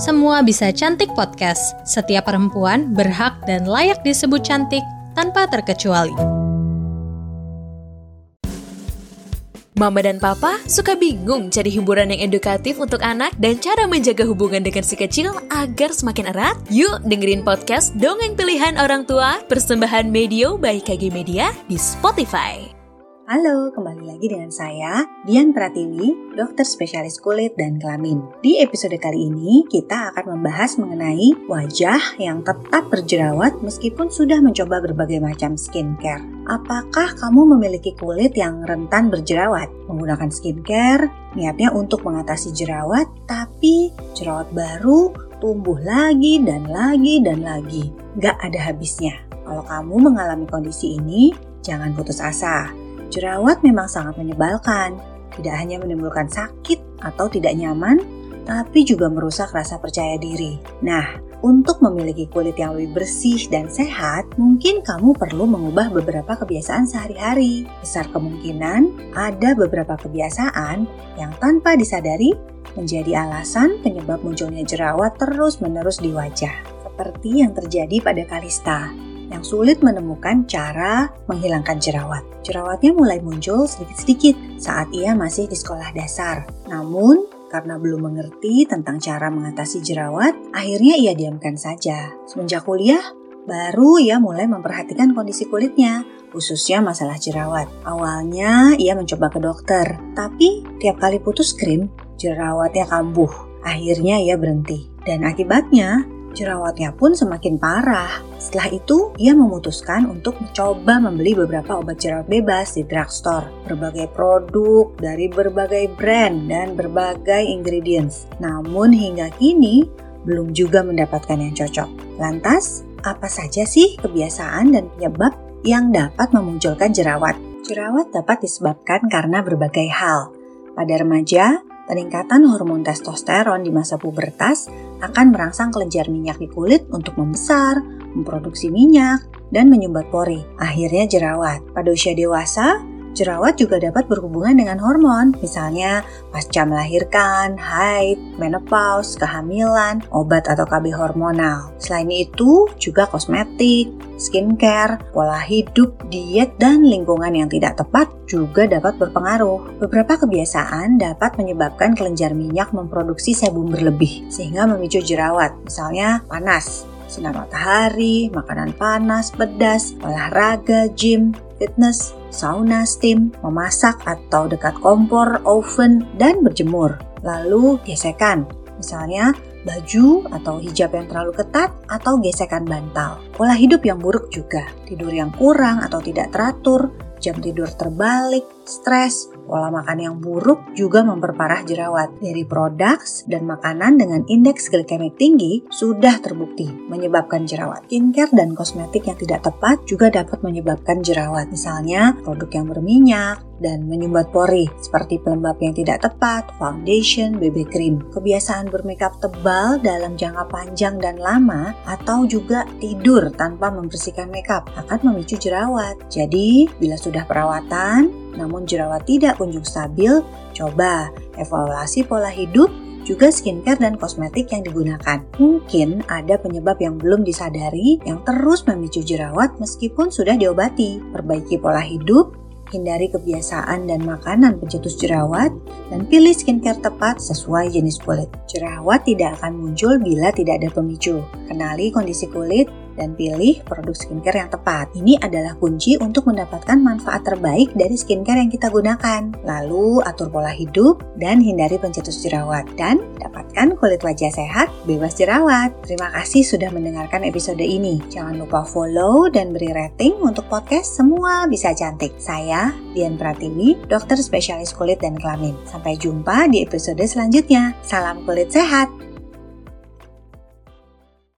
Semua Bisa Cantik Podcast. Setiap perempuan berhak dan layak disebut cantik tanpa terkecuali. Mama dan Papa suka bingung cari hiburan yang edukatif untuk anak dan cara menjaga hubungan dengan si kecil agar semakin erat? Yuk dengerin podcast Dongeng Pilihan Orang Tua persembahan Medio by KG Media di Spotify. Halo, kembali lagi dengan saya, Dian Pratiwi, dokter spesialis kulit dan kelamin. Di episode kali ini, kita akan membahas mengenai wajah yang tetap berjerawat meskipun sudah mencoba berbagai macam skincare. Apakah kamu memiliki kulit yang rentan berjerawat? Menggunakan skincare, niatnya untuk mengatasi jerawat, tapi jerawat baru tumbuh lagi dan lagi dan lagi. Gak ada habisnya. Kalau kamu mengalami kondisi ini, jangan putus asa Jerawat memang sangat menyebalkan, tidak hanya menimbulkan sakit atau tidak nyaman, tapi juga merusak rasa percaya diri. Nah, untuk memiliki kulit yang lebih bersih dan sehat, mungkin kamu perlu mengubah beberapa kebiasaan sehari-hari. Besar kemungkinan ada beberapa kebiasaan yang tanpa disadari menjadi alasan penyebab munculnya jerawat terus-menerus di wajah. Seperti yang terjadi pada Kalista yang sulit menemukan cara menghilangkan jerawat. Jerawatnya mulai muncul sedikit-sedikit saat ia masih di sekolah dasar. Namun, karena belum mengerti tentang cara mengatasi jerawat, akhirnya ia diamkan saja. Semenjak kuliah, baru ia mulai memperhatikan kondisi kulitnya, khususnya masalah jerawat. Awalnya ia mencoba ke dokter, tapi tiap kali putus krim, jerawatnya kambuh. Akhirnya ia berhenti, dan akibatnya jerawatnya pun semakin parah. Setelah itu, ia memutuskan untuk mencoba membeli beberapa obat jerawat bebas di drugstore. Berbagai produk dari berbagai brand dan berbagai ingredients. Namun hingga kini, belum juga mendapatkan yang cocok. Lantas, apa saja sih kebiasaan dan penyebab yang dapat memunculkan jerawat? Jerawat dapat disebabkan karena berbagai hal. Pada remaja, peningkatan hormon testosteron di masa pubertas akan merangsang kelenjar minyak di kulit untuk membesar, memproduksi minyak, dan menyumbat pori. Akhirnya jerawat. Pada usia dewasa, Jerawat juga dapat berhubungan dengan hormon, misalnya pasca melahirkan, haid, menopause, kehamilan, obat atau KB hormonal. Selain itu, juga kosmetik, skincare, pola hidup, diet, dan lingkungan yang tidak tepat juga dapat berpengaruh. Beberapa kebiasaan dapat menyebabkan kelenjar minyak memproduksi sebum berlebih, sehingga memicu jerawat, misalnya panas, sinar matahari, makanan panas, pedas, olahraga, gym, fitness, sauna, steam, memasak atau dekat kompor, oven, dan berjemur. Lalu gesekan, misalnya baju atau hijab yang terlalu ketat atau gesekan bantal. Pola hidup yang buruk juga, tidur yang kurang atau tidak teratur, jam tidur terbalik, stres, pola makan yang buruk juga memperparah jerawat. Dari produk dan makanan dengan indeks glikemik tinggi sudah terbukti menyebabkan jerawat. Skincare dan kosmetik yang tidak tepat juga dapat menyebabkan jerawat. Misalnya produk yang berminyak, dan menyumbat pori seperti pelembab yang tidak tepat, foundation, BB cream. Kebiasaan bermakeup tebal dalam jangka panjang dan lama atau juga tidur tanpa membersihkan makeup akan memicu jerawat. Jadi, bila sudah perawatan namun jerawat tidak kunjung stabil, coba evaluasi pola hidup juga skincare dan kosmetik yang digunakan. Mungkin ada penyebab yang belum disadari yang terus memicu jerawat meskipun sudah diobati. Perbaiki pola hidup, hindari kebiasaan dan makanan pencetus jerawat, dan pilih skincare tepat sesuai jenis kulit. Jerawat tidak akan muncul bila tidak ada pemicu. Kenali kondisi kulit dan pilih produk skincare yang tepat. Ini adalah kunci untuk mendapatkan manfaat terbaik dari skincare yang kita gunakan. Lalu atur pola hidup dan hindari pencetus jerawat dan dapatkan kulit wajah sehat bebas jerawat. Terima kasih sudah mendengarkan episode ini. Jangan lupa follow dan beri rating untuk podcast Semua Bisa Cantik. Saya Dian Pratiwi, dokter spesialis kulit dan kelamin. Sampai jumpa di episode selanjutnya. Salam kulit sehat.